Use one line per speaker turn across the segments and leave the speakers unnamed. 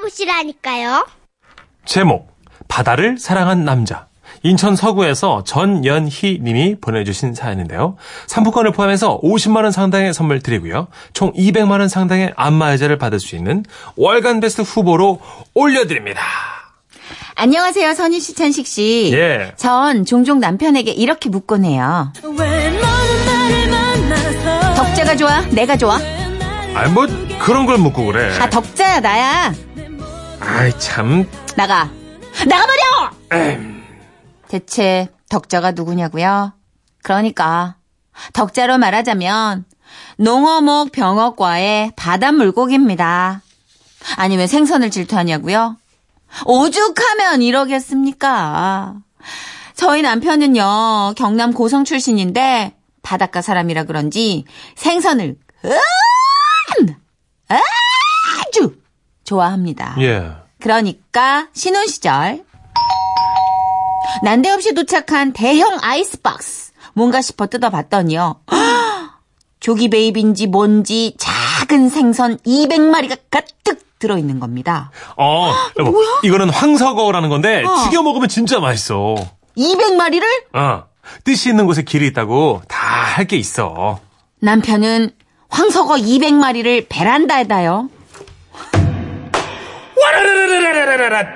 만나보시라니까요.
제목 바다를 사랑한 남자 인천 서구에서 전연희 님이 보내주신 사연인데요. 상품권을 포함해서 50만 원 상당의 선물 드리고요. 총 200만 원 상당의 안마의자를 받을 수 있는 월간 베스트 후보로 올려드립니다.
안녕하세요, 선희 씨, 천식 씨.
예.
전 종종 남편에게 이렇게 묻곤 해요. 덕자가 좋아? 내가 좋아?
아니 뭐 그런 걸 묻고 그래.
아, 덕자야, 나야.
아이 참.
나가. 나가버려!
에휴.
대체 덕자가 누구냐고요? 그러니까 덕자로 말하자면 농어목 병어과의 바다 물고기입니다. 아니 왜 생선을 질투하냐고요? 오죽하면 이러겠습니까? 저희 남편은요 경남 고성 출신인데 바닷가 사람이라 그런지 생선을 음! 아주 좋아합니다.
예.
그러니까 신혼 시절 난데없이 도착한 대형 아이스박스 뭔가 싶어 뜯어봤더니요. 조기 베이비인지 뭔지 작은 생선 200마리가 가득 들어있는 겁니다.
어, 여보, 이거는 황석어라는 건데
어.
튀겨 먹으면 진짜 맛있어.
200마리를
어, 뜻이 있는 곳에 길이 있다고 다 할 게 있어.
남편은 황석어 200마리를 베란다에다요.
와라라라라라라라.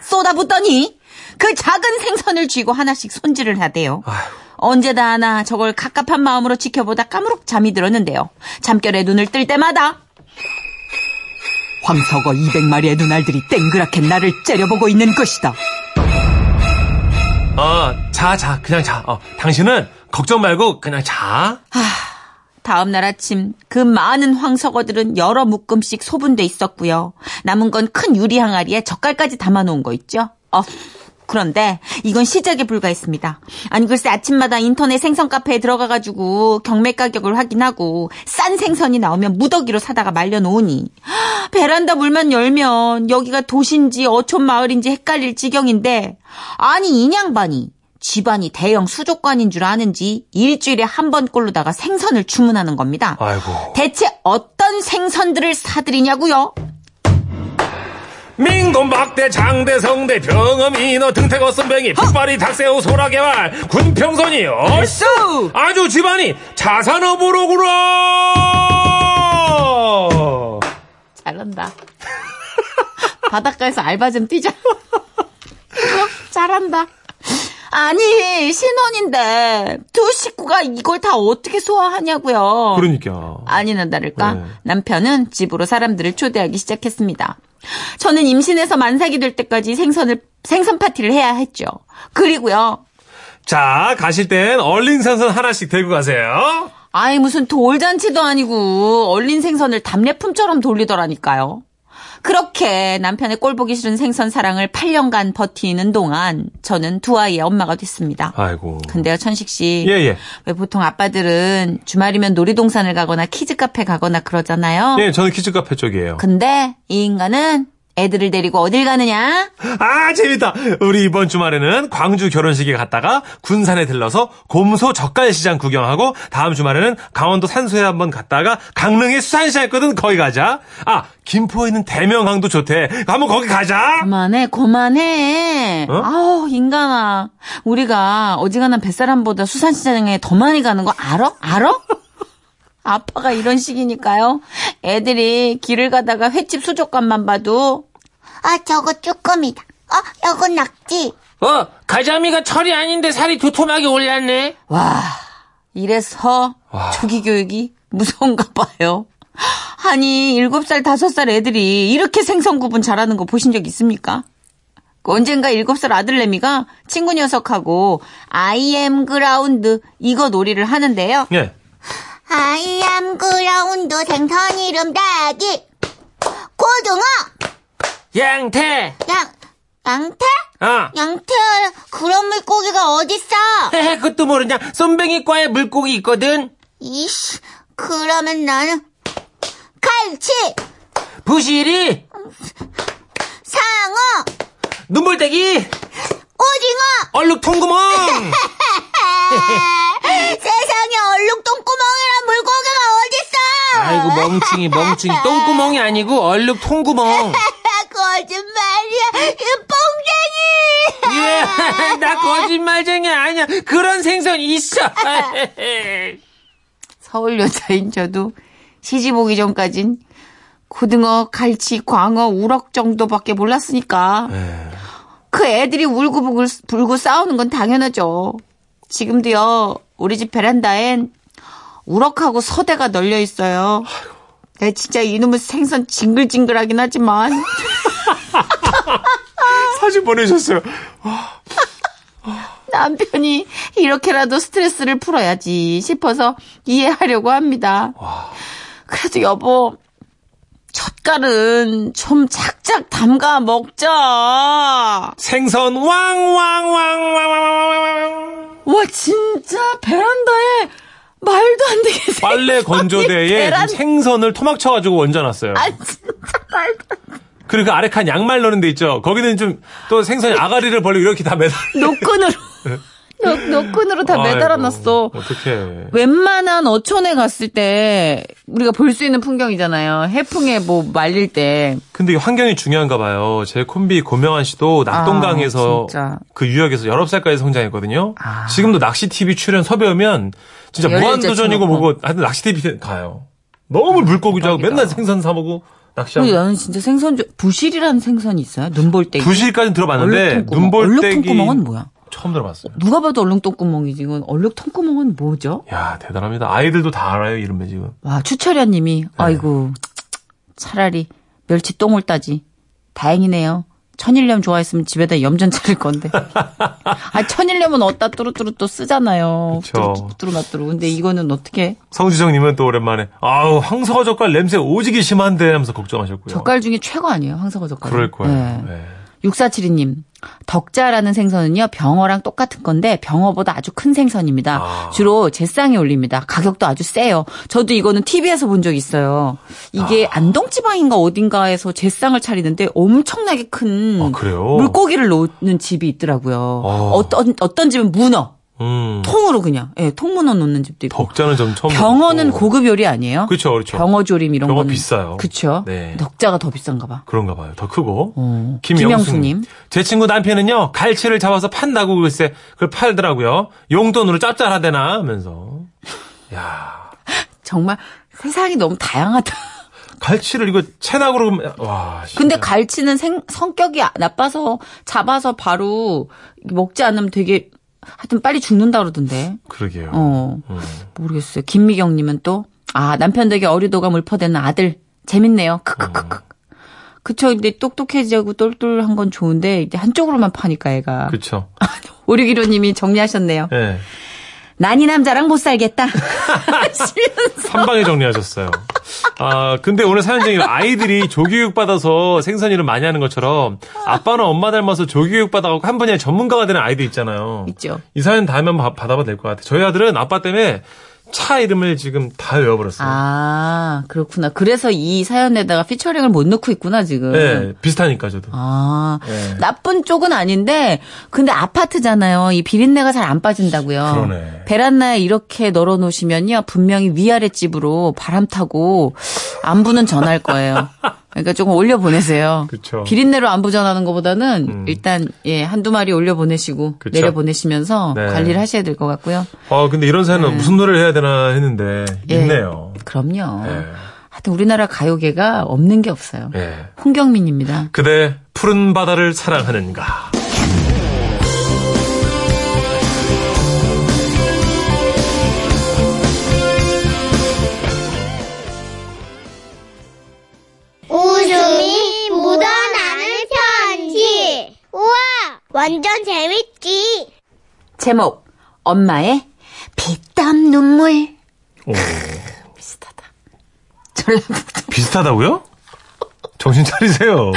쏟아붓더니 그 작은 생선을 쥐고 하나씩 손질을 하대요.
아휴.
언제 다 하나 저걸 갑갑한 마음으로 지켜보다 까무룩 잠이 들었는데요. 잠결에 눈을 뜰 때마다 황석어 200마리의 눈알들이 땡그랗게 나를 째려보고 있는 것이다.
어, 자, 자, 그냥 자. 어, 당신은 걱정 말고 그냥 자.
다음 날 아침 그 많은 황석어들은 여러 묶음씩 소분돼 있었고요. 남은 건 큰 유리 항아리에 젓갈까지 담아놓은 거 있죠. 어, 그런데 이건 시작에 불과했습니다. 아니 글쎄 아침마다 인터넷 생선 카페에 들어가가지고 경매 가격을 확인하고 싼 생선이 나오면 무더기로 사다가 말려놓으니 베란다 물만 열면 여기가 도시인지 어촌 마을인지 헷갈릴 지경인데 아니 인양반이 집안이 대형 수족관인 줄 아는지 일주일에 한 번꼴로다가 생선을 주문하는 겁니다.
아이고.
대체 어떤 생선들을 사드리냐고요?
민돈 박대 장대 성대 병음 인어 등태거 선뱅이 풋바리 닭새우 소라개발 군평선이 얼쑤 아주 집안이 자산어보로구나
잘한다. 바닷가에서 알바 좀 뛰자. 잘한다. 아니 신혼인데 두 식구가 이걸 다 어떻게 소화하냐고요.
그러니까
아니나 다를까
네.
남편은 집으로 사람들을 초대하기 시작했습니다. 저는 임신해서 만삭이 될 때까지 생선을 생선 파티를 해야 했죠. 그리고요.
자 가실 땐 얼린 생선 하나씩 들고 가세요
아이 무슨 돌잔치도 아니고 얼린 생선을 답례품처럼 돌리더라니까요. 그렇게 남편의 꼴 보기 싫은 생선 사랑을 8년간 버티는 동안 저는 두 아이의 엄마가 됐습니다.
아이고
근데요, 천식 씨.
예 예
왜 보통 아빠들은 주말이면 놀이동산을 가거나 키즈 카페 가거나 그러잖아요.
예, 저는 키즈 카페 쪽이에요
근데 이 인간은 애들을 데리고 어딜 가느냐?
아 재밌다 우리 이번 주말에는 광주 결혼식에 갔다가 군산에 들러서 곰소 젓갈시장 구경하고 다음 주말에는 강원도 산소에 한번 갔다가 강릉에 수산시장 있거든 거기 가자 아 김포에 있는 대명항도 좋대 한번 거기 가자
그만해, 그만해.
어?
아우, 인간아. 우리가 어지간한 뱃사람보다 수산시장에 더 많이 가는 거 알아? 알아? 아빠가 이런 식이니까요. 애들이 길을 가다가 횟집 수족관만 봐도
아, 저거 쭈꾸미다. 어, 요건 낙지.
어, 가자미가 철이 아닌데 살이 두툼하게 올랐네.
와, 이래서 초기 교육이 무서운가 봐요. 아니, 7살, 5살 애들이 이렇게 생선 구분 잘하는 거 보신 적 있습니까? 그 언젠가 7살 아들내미가 친구 녀석하고 I am ground 이거 놀이를 하는데요.
예.
아이암 그라운드 생선 이름 대기. 고등어.
양태.
양, 양태?
어.
양태, 그런 물고기가 어딨어?
헤헤, 그것도 모르냐. 쏨뱅이과에 물고기 있거든.
이씨, 그러면 나는 갈치,
부시리,
상어,
눈물떼기,
오징어.
얼룩 통구멍.
세상에 얼룩동구멍이란 물고기가 어딨어?
아이고 멍충이 멍충이 똥구멍이 아니고 얼룩 통구멍.
거짓말이야. 이 뽕쟁이.
예, 나 거짓말쟁이 아니야. 그런 생선 있어.
서울 여자인 저도 시집 오기 전까진 고등어, 갈치, 광어, 우럭 정도밖에 몰랐으니까
예.
그 애들이 울고 불고, 불고 싸우는 건 당연하죠. 지금도요 우리 집 베란다엔 우럭하고 서대가 널려 있어요. 내 진짜 이놈의 생선 징글징글하긴 하지만
사진 보내셨어요.
남편이 이렇게라도 스트레스를 풀어야지 싶어서 이해하려고 합니다. 그래도 여보, 젓갈은 좀 작작 담가 먹자.
생선 왕왕왕왕왕왕.
와, 진짜 베란다에 말도 안 되게
빨래 건조대에
계란-
생선을 토막 쳐가지고 얹어놨어요.
아, 진짜 말도 안 돼.
그리고 그 아래 칸 양말 넣는 데 있죠. 거기는 좀 또 생선이 아가리를 벌리고 이렇게 다 매달.
노끈으로. 노, 노끈으로 다 매달아놨어.
어떻게?
웬만한 어촌에 갔을 때 우리가 볼 수 있는 풍경이잖아요. 해풍에 뭐 말릴 때.
근데 이 환경이 중요한가 봐요. 제 콤비 고명환 씨도 낙동강에서
아.
그 유역에서 19살까지 성장했거든요.
아.
지금도 낚시 TV 출연 섭외하면 진짜
열일제
무한 도전이고
쳐놓고.
뭐고 하여튼 낚시 TV 가요. 너무 물고기 좋아하고
대박이다.
맨날 생선 사 먹고 낚시하고.
나는 진짜 생선 중 부실이라는 생선이 있어요. 눈볼떼기.
부실까지는 들어봤는데
얼룩통구멍.
눈볼떼기
얼룩통구멍은 뭐야?
처음 들어봤어요.
누가 봐도 얼룩통구멍이지. 이건 얼룩통구멍은 뭐죠?
야 대단합니다. 아이들도 다 알아요 이름을 지금.
와 추철현님이 아이고 차라리 멸치 똥을 따지. 다행이네요. 천일염 좋아했으면 집에다 염전 차릴 건데. 아 천일염은 어디다 뚜루뚜루 또 쓰잖아요.
그쵸.
뚜루뚜루 뚜루. 근데 이거는 어떻게?
성지정님은 또 오랜만에 아우 황소가 젓갈 냄새 오지기 심한데 하면서 걱정하셨고요.
젓갈 중에 최고 아니에요? 황사과 젓갈.
그럴 거예요.
네.
네.
6472님. 덕자라는 생선은요, 병어랑 똑같은 건데, 병어보다 아주 큰 생선입니다.
아.
주로 제쌍에 올립니다. 가격도 아주 세요. 저도 이거는 TV에서 본 적 있어요. 이게
아.
안동지방인가 어딘가에서 제쌍을 차리는데 엄청나게 큰
아?
물고기를 놓는 집이 있더라고요.
어.
어떤, 어떤 집은 문어,
음.
통으로 그냥, 예, 통문어 놓는 집도 있고.
덕자는 좀 처음.
병어는
듣고.
고급 요리 아니에요?
그렇죠, 그렇죠.
병어 조림 이런
병어
거는.
비싸요.
그쵸.
네.
덕자가 더 비싼가 봐.
그런가 봐요. 더 크고.
어.
김영수님. 제 친구 남편은요, 갈치를 잡아서 판다고 글쎄, 그걸 팔더라고요. 용돈으로 짭짤하대나 하면서. 야
정말 세상이 너무 다양하다.
갈치를 이거 그러면- 와. 진짜.
근데 갈치는 생, 성격이 나빠서 잡아서 바로 먹지 않으면 되게 하여튼 빨리 죽는다 그러던데.
그러게요.
어.
음.
모르겠어요. 김미경 님은 또, 아, 남편 덕에 어리도가 물퍼되는 아들. 재밌네요. 크크크크. 그쵸. 근데 똑똑해지고 똘똘한 건 좋은데, 이제 한쪽으로만 파니까 애가.
그쵸.
오류기로 님이 정리하셨네요.
예.
난 이 남자랑 못 살겠다.
한 방에 정리하셨어요. 아, 근데 오늘 사연쟁이 아이들이 조교육 받아서 생선 일을 많이 하는 것처럼 아빠나 엄마 닮아서 조교육 받아갖고 한 분야의 전문가가 되는 아이들 있잖아요.
있죠.
이 사연 다음에 한번 바- 받아봐도 될 것 같아요. 저희 아들은 아빠 때문에 차 이름을 지금 다 외워버렸어요.
아, 그렇구나. 그래서 이 사연에다가 피처링을 못 넣고 있구나, 지금.
네, 비슷하니까 저도.
아,
네.
나쁜 쪽은 아닌데, 근데 아파트잖아요. 이 비린내가 잘 안 빠진다고요.
그러네.
베란다에 이렇게 널어 놓으시면요. 분명히 위아래 집으로 바람 타고 안부는 전할 거예요. 그러니까 조금 올려 보내세요.
그쵸.
비린내로 안부 전하는 것보다는
음.
일단 예, 한두 마리 올려 보내시고. 내려 보내시면서
네.
관리를 하셔야 될 것 같고요.
아, 근데 이런 사연은 무슨 노래를 해야 되나 했는데
네. 예.
있네요.
그럼요.
예.
하여튼 우리나라 가요계가 없는 게 없어요.
예.
홍경민입니다.
그대 푸른 바다를 사랑하는가.
완전 재밌지.
제목 엄마의 피땀 눈물
오,
비슷하다. 전라북도
비슷하다고요? 정신 차리세요.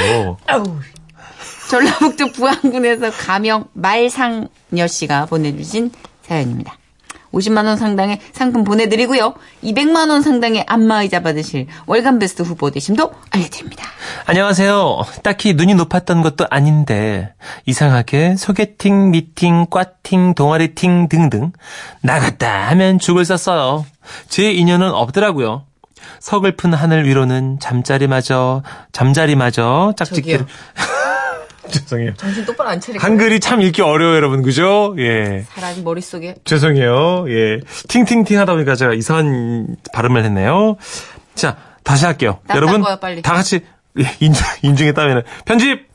전라북도 부안군에서 가명 말상녀 씨가 보내주신 사연입니다. 50만 원 상당의 상품 보내드리고요. 200만 원 상당의 안마의자 받으실 월간 베스트 후보 되심도 알려드립니다.
안녕하세요. 딱히 눈이 높았던 것도 아닌데 이상하게 소개팅, 미팅, 꽈팅, 동아리팅 등등 나갔다 하면 죽을 썼어요. 제 인연은 없더라고요. 서글픈 하늘 위로는 잠자리마저 잠자리마저 짝짓기를. 죄송해요.
정신 똑바로 안 차리고.
한글이 참 읽기 어려워요, 여러분. 그죠? 예.
사람이 머릿속에.
죄송해요. 예. 팅팅팅 하다 보니까 제가 이상한 발음을 했네요. 자, 다시 할게요.
나
여러분,
빨리.
다 같이 예, 인중, 인중했다면 편집!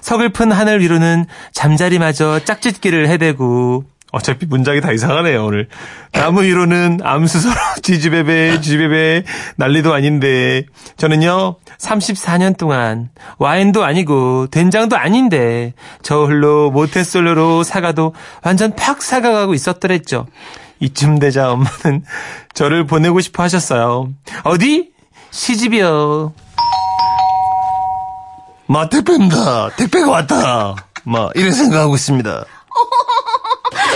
서글픈 하늘 위로는 잠자리마저 짝짓기를 해대고 어차피 문장이 다 이상하네요, 오늘. 나무 위로는 암수서로 지지배배, 지지배배, 난리도 아닌데. 저는요, 34년 동안 와인도 아니고 된장도 아닌데 저 홀로 모태솔로로 사가도 완전 팍 사가가고 있었더랬죠. 이쯤 되자 엄마는 저를 보내고 싶어 하셨어요. 어디? 시집이요. 마, 택배입니다. 택배가 왔다. 마, 이런 생각하고 있습니다.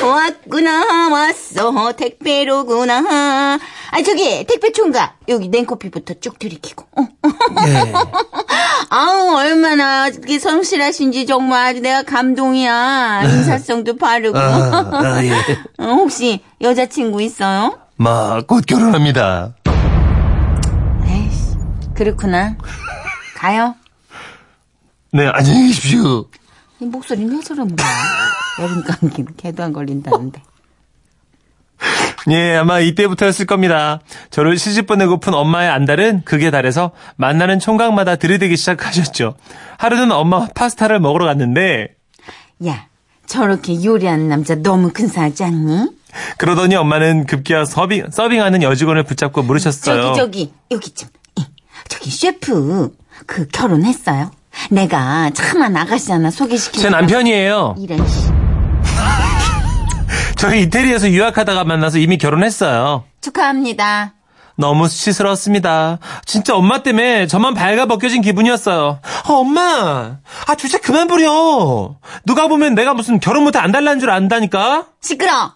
왔구나, 왔어. 택배로구나. 아, 저기, 택배 총각. 여기 냉커피부터 쭉 들이키고. 어.
예.
아우, 얼마나 성실하신지 정말 내가 감동이야. 인사성도 바르고.
아, 아, 예.
어, 혹시 여자친구 있어요?
마, 곧 결혼합니다.
에이씨, 그렇구나. 가요.
네, 안녕히 계십시오.
이 목소리는 왜 저런 거야? 여름 감기는 개도 안 걸린다는데.
예, 아마 이때부터였을 겁니다. 저를 시집 보내고픈 엄마의 안달은 극에 달해서 만나는 총각마다 들이대기 시작하셨죠. 하루는 엄마 파스타를 먹으러 갔는데
야, 저렇게 요리하는 남자 너무 근사하지 않니?
그러더니 엄마는 급기야 서빙, 서빙하는 여직원을 붙잡고 물으셨어요.
저기, 저기, 여기 좀. 이, 저기, 셰프, 그, 결혼했어요? 내가 참한 아가씨잖아, 소개시켜.
제 남편이에요.
이런, 씨.
저희 이태리에서 유학하다가 만나서 이미 결혼했어요.
축하합니다.
너무 수치스러웠습니다. 진짜 엄마 때문에 저만 발가 벗겨진 기분이었어요. 아, 엄마! 아, 주책 그만 부려! 누가 보면 내가 무슨 결혼 못해 안 달라는 줄 안다니까?
시끄러!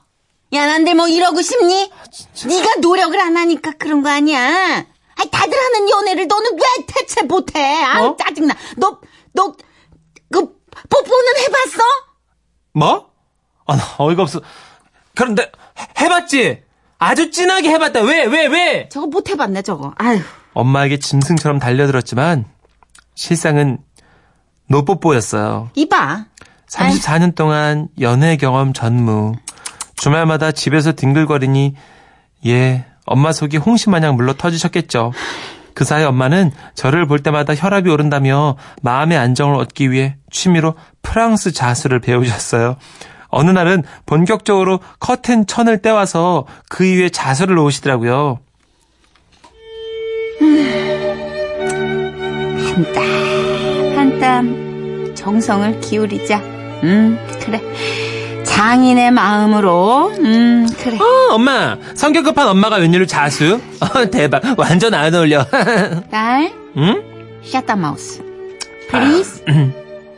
야, 난데 뭐 이러고 싶니? 네가 노력을 안 하니까 그런 거 아니야. 아니, 다들 하는 연애를 너는 왜 대체 못해? 아우,
어?
짜증나. 너, 너, 그, 뽀뽀는 해봤어?
뭐? 아, 나 어이가 없어. 그런데, 해- 해봤지? 아주 진하게 해봤다. 왜, 왜, 왜?
저거 못 해봤네, 저거. 아유.
엄마에게 짐승처럼 달려들었지만, 실상은 노뽀뽀였어요.
이봐.
34년 동안 연애 경험 전무. 주말마다 집에서 뒹글거리니, 예, 엄마 속이 홍시마냥 물러 터지셨겠죠. 그 사이 엄마는 저를 볼 때마다 혈압이 오른다며 마음의 안정을 얻기 위해 취미로 프랑스 자수를 배우셨어요. 어느 날은 본격적으로 커튼 천을 떼와서 그 위에 자수를 놓으시더라고요.
한 땀, 한 땀, 정성을 기울이자. 음, 그래. 장인의 마음으로, 음, 그래.
어, 엄마, 성격 급한 엄마가 웬일로 자수? 어, 대박, 완전 안 어울려.
딸,
응?
Shut your mouth. Please.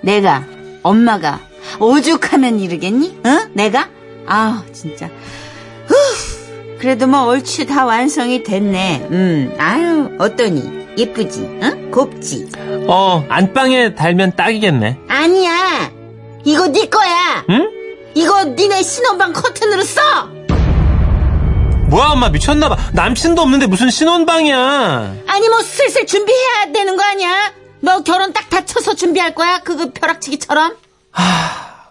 내가, 엄마가, 오죽하면 이르겠니? 어? 내가? 아 진짜. 후, 그래도 뭐 얼추 다 완성이 됐네. 음, 아유, 어떠니? 예쁘지? 응? 곱지?
어, 안방에 달면 딱이겠네.
아니야. 이거 네 거야.
응?
이거 니네 신혼방 커튼으로 써.
뭐야, 엄마 미쳤나봐. 남친도 없는데 무슨 신혼방이야.
아니 뭐 슬슬 준비해야 되는 거 아니야? 너 결혼 딱 다쳐서 준비할 거야? 그거 벼락치기처럼?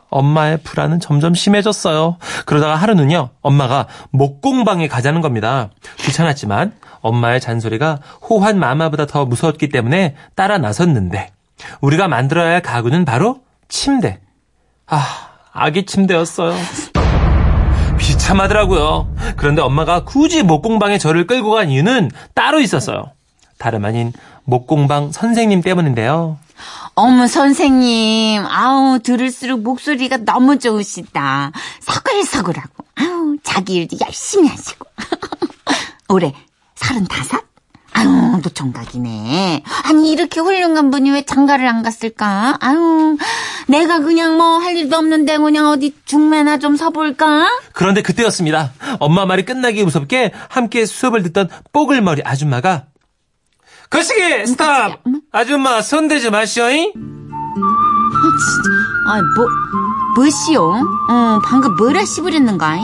엄마의 불안은 점점 심해졌어요. 그러다가 하루는요, 엄마가 목공방에 가자는 겁니다. 귀찮았지만 엄마의 잔소리가 호환 마마보다 더 무서웠기 때문에 따라 나섰는데 우리가 만들어야 할 가구는 바로 침대. 아, 아기 침대였어요. 비참하더라고요. 그런데 엄마가 굳이 목공방에 저를 끌고 간 이유는 따로 있었어요. 다름 아닌 목공방 선생님 때문인데요.
어머 선생님. 아우 들을수록 목소리가 너무 좋으시다. 서글서글하고. 아우 자기 일도 열심히 하시고. 올해 서른다섯? 아유 노총각이네. 아니 이렇게 훌륭한 분이 왜 장가를 안 갔을까? 아유 내가 그냥 뭐 할 일도 없는데 그냥 어디 중매나 좀 서볼까?
그런데 그때였습니다. 엄마 말이 끝나기 무섭게 함께 수업을 듣던 뽀글머리 아줌마가 거시기 스탑! 아줌마 손대지 마시오잉?
아뭐 뭐시오 어 방금 뭐라 씹으렸는가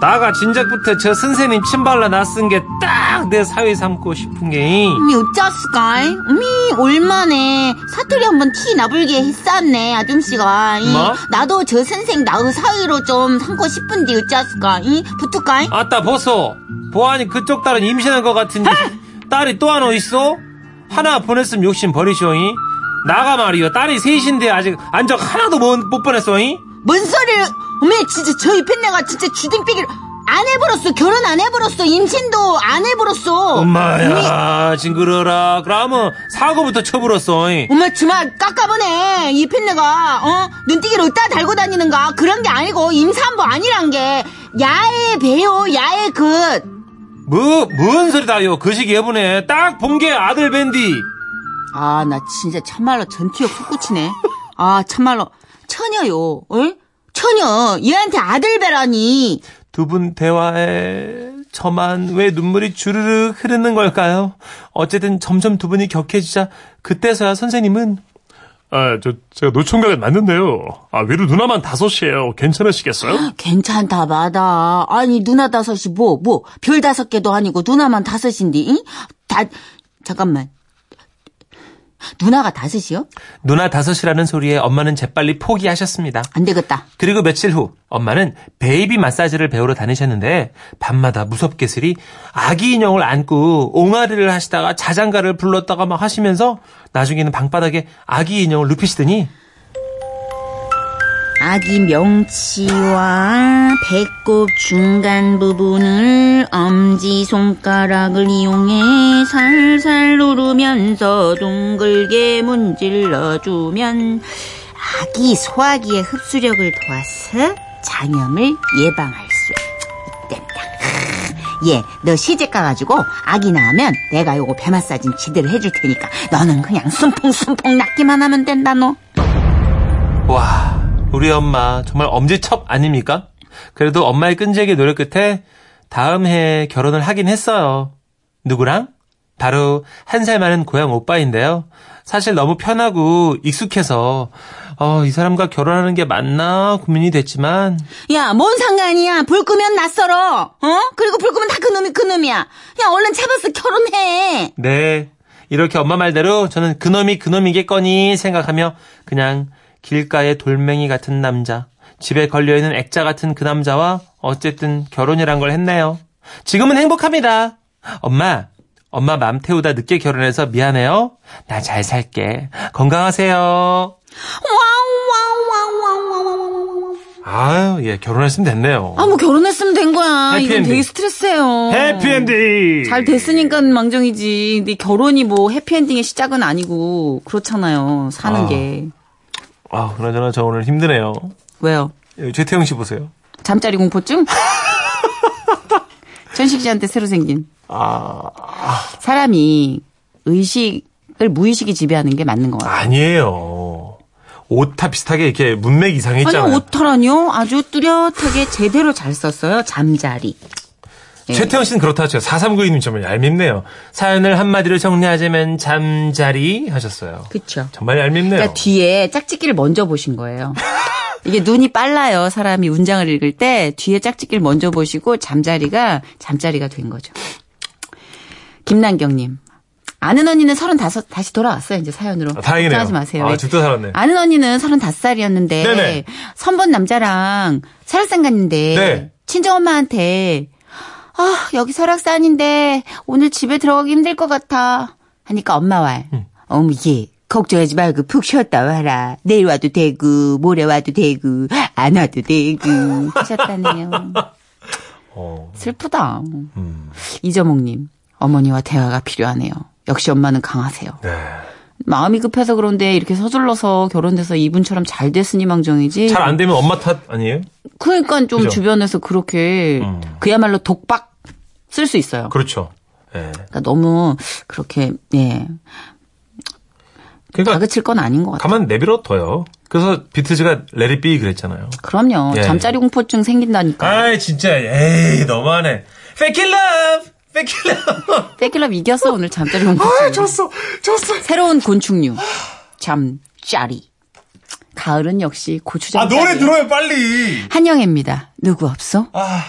나가 진작부터 저 선생님 침 발라 놨은 게딱딱내 사위 삼고 싶은 게
어미 어쩌스까? 어미 얼마네 사투리 한번 티 나불게 했었네 아줌씨가. 이,
뭐?
나도 저 선생 나의 사위로 좀 삼고 싶은데 어쩌스까? 이 붙을까?
아따 보소 보아니 그쪽 딸은 임신한 것 같은데 딸이 또 하나 있어? 하나 보냈으면 욕심 버리쇼잉. 나가 말이요 딸이 셋인데 아직 안적 하나도 못, 못 보냈어잉.
뭔 소리를? 어메 진짜 저희 팬네가 진짜 주댕빼기를 안 해버렸어. 결혼 안 해버렸어. 임신도 안 해버렸어.
엄마야 징그러라. 그러면 사고부터 쳐버렸어잉.
엄마 정말 깎아보네 이 팬네가 어? 눈띠기를 어디다 달고 다니는가? 그런 게 아니고 임산부 아니란 게. 야의 배요 야의 그
뭐, 뭔 소리다요 그 시기 해보네 딱본 게 아들 밴디
아, 나 진짜 참말로 전투력 솟구치네. 아, 참말로 처녀요. 어? 처녀. 얘한테 아들 배라니.
두 분 대화에 저만 왜 눈물이 주르륵 흐르는 걸까요? 어쨌든 점점 두 분이 격해지자 그때서야 선생님은
아, 저, 제가 노총각은 맞는데요. 아, 위로 누나만 다섯이에요. 괜찮으시겠어요?
괜찮다, 마다. 아니, 누나 다섯이 뭐, 뭐, 별 다섯 개도 아니고 누나만 다섯인데, 응? 다, 잠깐만. 누나가 다섯이요?
누나 다섯이라는 소리에 엄마는 재빨리 포기하셨습니다.
안 되겠다.
그리고 며칠 후 엄마는 베이비 마사지를 배우러 다니셨는데 밤마다 무섭게스리 아기 인형을 안고 옹알이를 하시다가 자장가를 불렀다가 막 하시면서 나중에는 방바닥에 아기 인형을 눕히시더니
아기 명치와 배꼽 중간 부분을 엄지 손가락을 이용해 살살 누르면서 둥글게 문질러주면 아기 소화기의 흡수력을 도와서 장염을 예방할 수 있단다. 얘, 너 시집 가가지고 아기 낳으면 내가 요거 배 마사진 지대로 해줄 테니까 너는 그냥 숨풍숨풍 낫기만 하면 된다 너.
와 우리 엄마 정말 엄지척 아닙니까? 그래도 엄마의 끈질기 노력 끝에 다음 해에 결혼을 하긴 했어요. 누구랑? 바로 한 살 많은 고향 오빠인데요. 사실 너무 편하고 익숙해서 어, 이 사람과 결혼하는 게 맞나 고민이 됐지만
야, 뭔 상관이야. 불 끄면 낯설어. 어? 그리고 불 끄면 다 그놈이 그놈이야. 야, 얼른 잡아서 결혼해.
네 이렇게 엄마 말대로 저는 그놈이 그놈이겠거니 생각하며 그냥 길가의 돌멩이 같은 남자 집에 걸려있는 액자 같은 그 남자와 어쨌든 결혼이란 걸 했네요. 지금은 행복합니다. 엄마 엄마 맘 태우다 늦게 결혼해서 미안해요. 나 잘 살게. 건강하세요.
와우와우와우와우와우.
아유, 예, 결혼했으면 됐네요.
아, 뭐 결혼했으면 된 거야. 이건
해피엔딩.
되게 스트레스예요.
해피엔딩!
잘 됐으니까 망정이지. 근데 결혼이 뭐 해피엔딩의 시작은 아니고 그렇잖아요. 사는
아.
게.
아, 그나저나 저 오늘 힘드네요.
왜요?
예, 최태영 씨 보세요.
잠자리 공포증? 천식 씨한테 새로 생긴.
아,
사람이 의식을 무의식이 지배하는 게 맞는 것 같아요.
아니에요. 오타 비슷하게 이렇게 문맥 이상이 있잖아요.
아니, 오타라뇨? 아주 뚜렷하게 제대로 잘 썼어요. 잠자리. 예.
최태영 씨는 그렇다 하죠. 4392님 정말 얄밉네요. 사연을 한마디로 정리하자면 잠자리 하셨어요.
그쵸.
정말 얄밉네요.
그러니까 뒤에 짝짓기를 먼저 보신 거예요. 이게 눈이 빨라요. 사람이 문장을 읽을 때 뒤에 짝짓기를 먼저 보시고 잠자리가 잠자리가 된 거죠. 김난경님. 아는 언니는 35 다시 돌아왔어요. 이제 사연으로.
아, 다행이네요.
걱정하지 마세요.
아, 죽도 살았네.
아는 언니는 35살이었는데
네네.
선본 남자랑 설악산 갔는데
네.
친정엄마한테 아 여기 설악산인데 오늘 집에 들어가기 힘들 것 같아. 하니까 엄마 말.
음.
어머 얘 걱정하지 말고 푹 쉬었다 와라. 내일 와도 되고 모레 와도 되고 안 와도 되고. 하셨다네요.
어,
슬프다
음,
이재목님 어머니와 대화가 필요하네요. 역시 엄마는 강하세요.
네.
마음이 급해서 그런데 이렇게 서둘러서 결혼돼서 이분처럼 잘 됐으니 망정이지
잘 안 되면 엄마 탓 아니에요?
그러니까 좀
그죠?
주변에서 그렇게
음.
그야말로 독박 쓸 수 있어요.
그렇죠. 예.
그러니까 너무 그렇게 예
그러니까
다그칠 건 아닌 것 같아요.
가만 내버려 둬요. 그래서 비틀즈가 레리비 그랬잖아요.
그럼요.
예.
잠자리 공포증 생긴다니까.
아이 진짜 에이 너무하네. Fake love, love.
빼킬럽 이겼어 오늘 잠자리 공포증.
아 졌어, 졌어.
새로운 곤충류 잠자리. 가을은 역시 고추장.
아 노래 들어요 빨리.
한영애입니다. 누구 없어?
아.